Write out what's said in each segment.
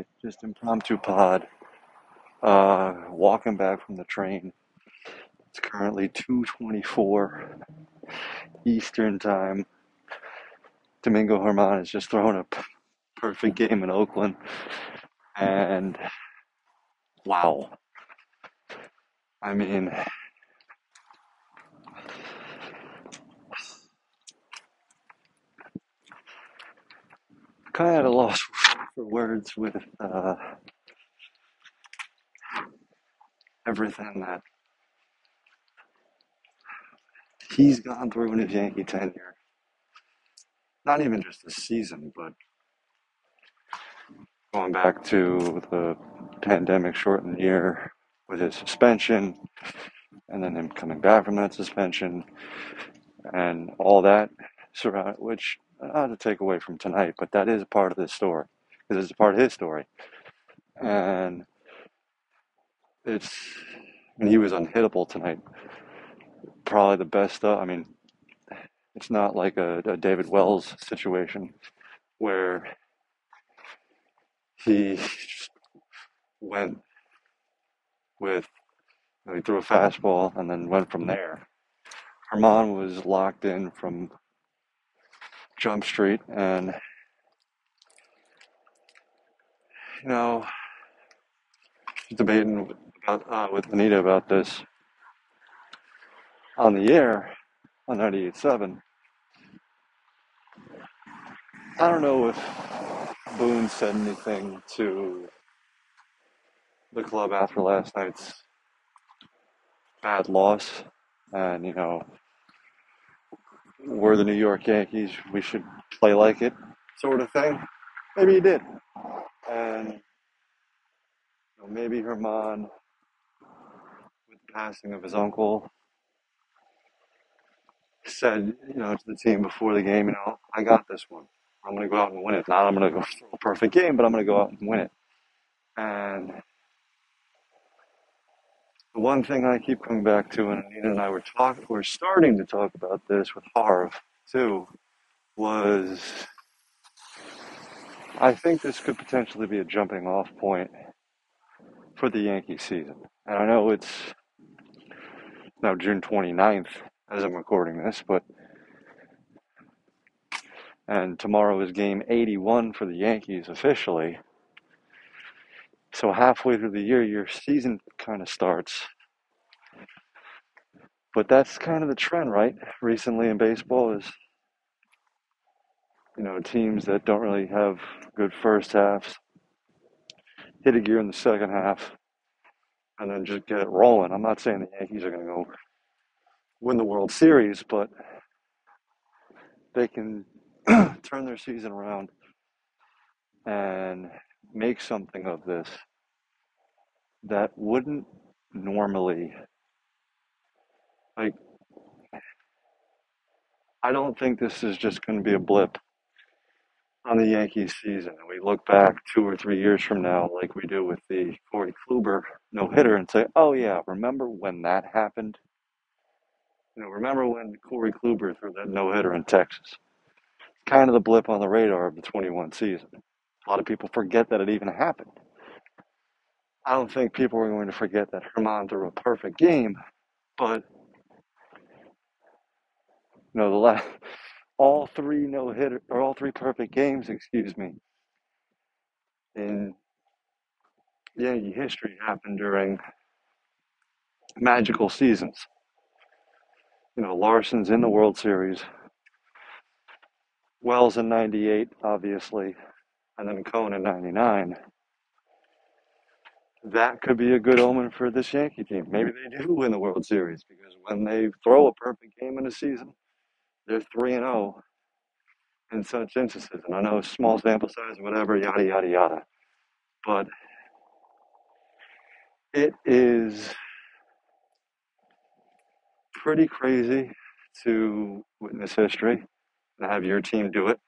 tonight. Just impromptu pod. Uh, walking back from the train. It's currently 2:24 Eastern time. Domingo Germán has just thrown a p- perfect game in Oakland, and wow. I mean, kind of loss for words with uh, everything that he's gone through in his Yankee tenure. Not even just this season, but going back to the pandemic shortened year with his suspension, and then him coming back from that suspension, and all that surround, which not to take away from tonight, but that is part of this story because it's a part of his story, and it's and he was unhittable tonight. Probably the best stuff. I mean, it's not like a, a David Wells situation where he went with he threw a fastball and then went from there. Germán was locked in from Jump Street, and you know, debating about, uh, with Anita about this on the air on 98.7. I don't know if Boone said anything to the club after last night's bad loss, and you know, we're the New York Yankees, we should play like it, sort of thing. Maybe he did, and you know, maybe Germán, with the passing of his uncle, said, you know, to the team before the game, you know, I got this one. I'm going to go out and win it. Not I'm going to go throw a perfect game, but I'm going to go out and win it. And the one thing I keep coming back to, and Anita and I were talking, we're starting to talk about this with Harv too, was I think this could potentially be a jumping off point for the Yankee season. And I know it's now June 29th as I'm recording this, but and tomorrow is game 81 for the Yankees officially. So halfway through the year, your season kind of starts. But that's kind of the trend, right? Recently in baseball is, you know, teams that don't really have good first halves hit a gear in the second half and then just get it rolling. I'm not saying the Yankees are going to go win the World Series, but they can turn their season around and make something of this that wouldn't normally like I don't think this is just going to be a blip on the Yankees season and we look back two or three years from now like we do with the Corey Kluber no hitter and say, Oh yeah, remember when that happened? You know, remember when Corey Kluber threw that no hitter in Texas? Kind of the blip on the radar of the twenty one season. A lot of people forget that it even happened. I don't think people are going to forget that Germán threw a perfect game, but you know, the last all three no hitter or all three perfect games, excuse me, in Yankee history happened during magical seasons. You know, Larsen's in the World Series, Wells in '98, obviously, and then Cone in '99. That could be a good omen for this Yankee team. Maybe they do win the World Series because when they throw a perfect game in a season, they're three and zero in such instances. And I know small sample size, whatever, yada yada yada. But it is pretty crazy to witness history and have your team do it.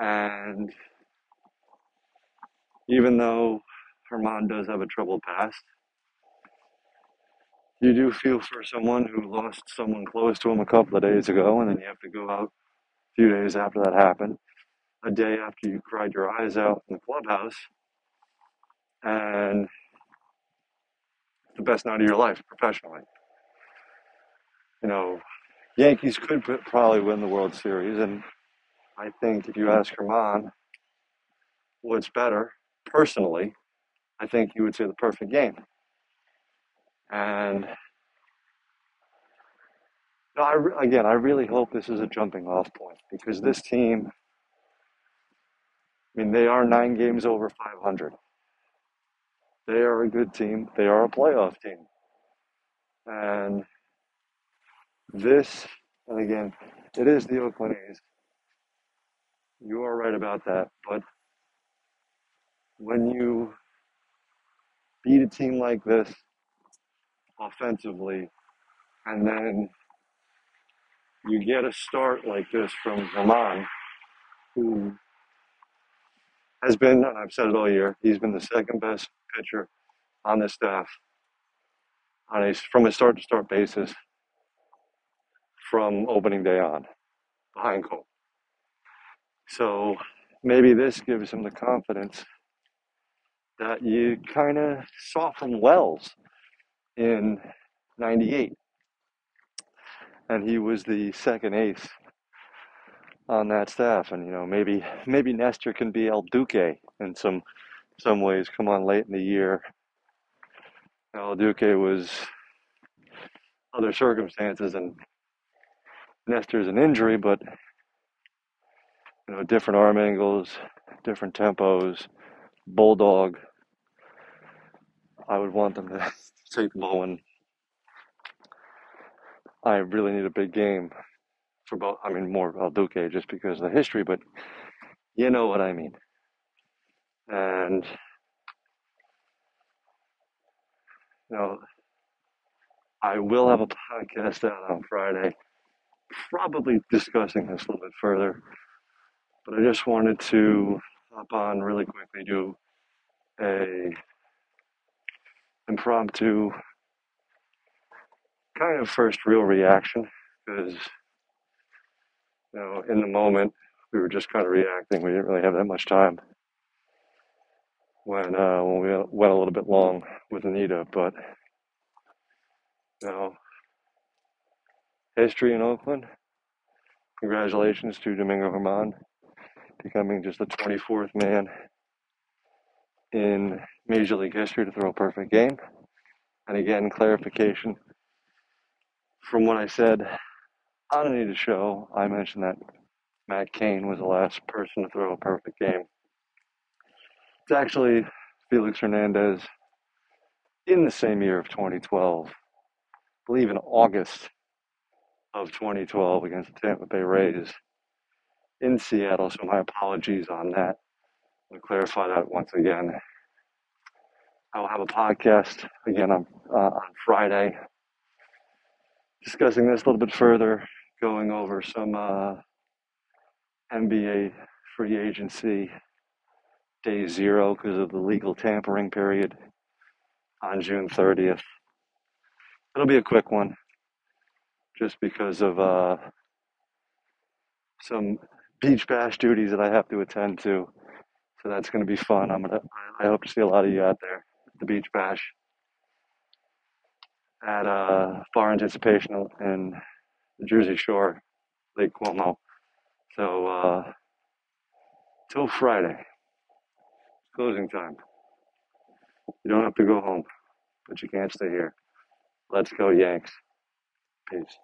And even though Germán does have a troubled past, you do feel for someone who lost someone close to him a couple of days ago, and then you have to go out a few days after that happened a day after you cried your eyes out in the clubhouse, and the best night of your life professionally. You know, Yankees could probably win the World Series, and I think if you ask Germán what's better, personally, I think he would say the perfect game. And no, I, again, I really hope this is a jumping off point because this team, I mean, they are nine games over 500. They are a good team. They are a playoff team. And this, and again, it is the Oakland A's. You are right about that. But when you beat a team like this offensively, and then you get a start like this from Germán, who has been, and I've said it all year, he's been the second best pitcher on the staff on a from a start to start basis from opening day on behind Cole. So maybe this gives him the confidence that you kind of saw from Wells in 98. And he was the second ace on that staff. And, you know, maybe maybe Nestor can be El Duque in some some ways, come on late in the year. El Duque was other circumstances and Nestor's an injury, but you know, different arm angles, different tempos, bulldog. I would want them to ball when I really need a big game for both. I mean, more El Duque just because of the history, but you know what I mean. And you know, I will have a podcast out on Friday, probably discussing this a little bit further. But I just wanted to hop on really quickly, do a impromptu kind of first real reaction because you know in the moment we were just kind of reacting. We didn't really have that much time when uh, when we went a little bit long with Anita, but you know, history in Oakland. Congratulations to Domingo Germán becoming just the 24th man in Major League history to throw a perfect game. And again, clarification from what I said on Anita's show, I mentioned that Matt Cain was the last person to throw a perfect game. It's actually Felix Hernandez in the same year of 2012, I believe in August of 2012 against the Tampa Bay Rays in Seattle. So my apologies on that. I'll clarify that once again. I will have a podcast again on, uh, on Friday discussing this a little bit further, going over some uh, NBA free agency day zero because of the legal tampering period on June 30th. It'll be a quick one just because of uh, some beach bash duties that I have to attend to. So that's going to be fun. I'm gonna. I hope to see a lot of you out there the beach bash at uh, Bar Anticipation in the Jersey Shore, Lake Como. So uh, till Friday, closing time. You don't have to go home, but you can't stay here. Let's go Yanks. Peace.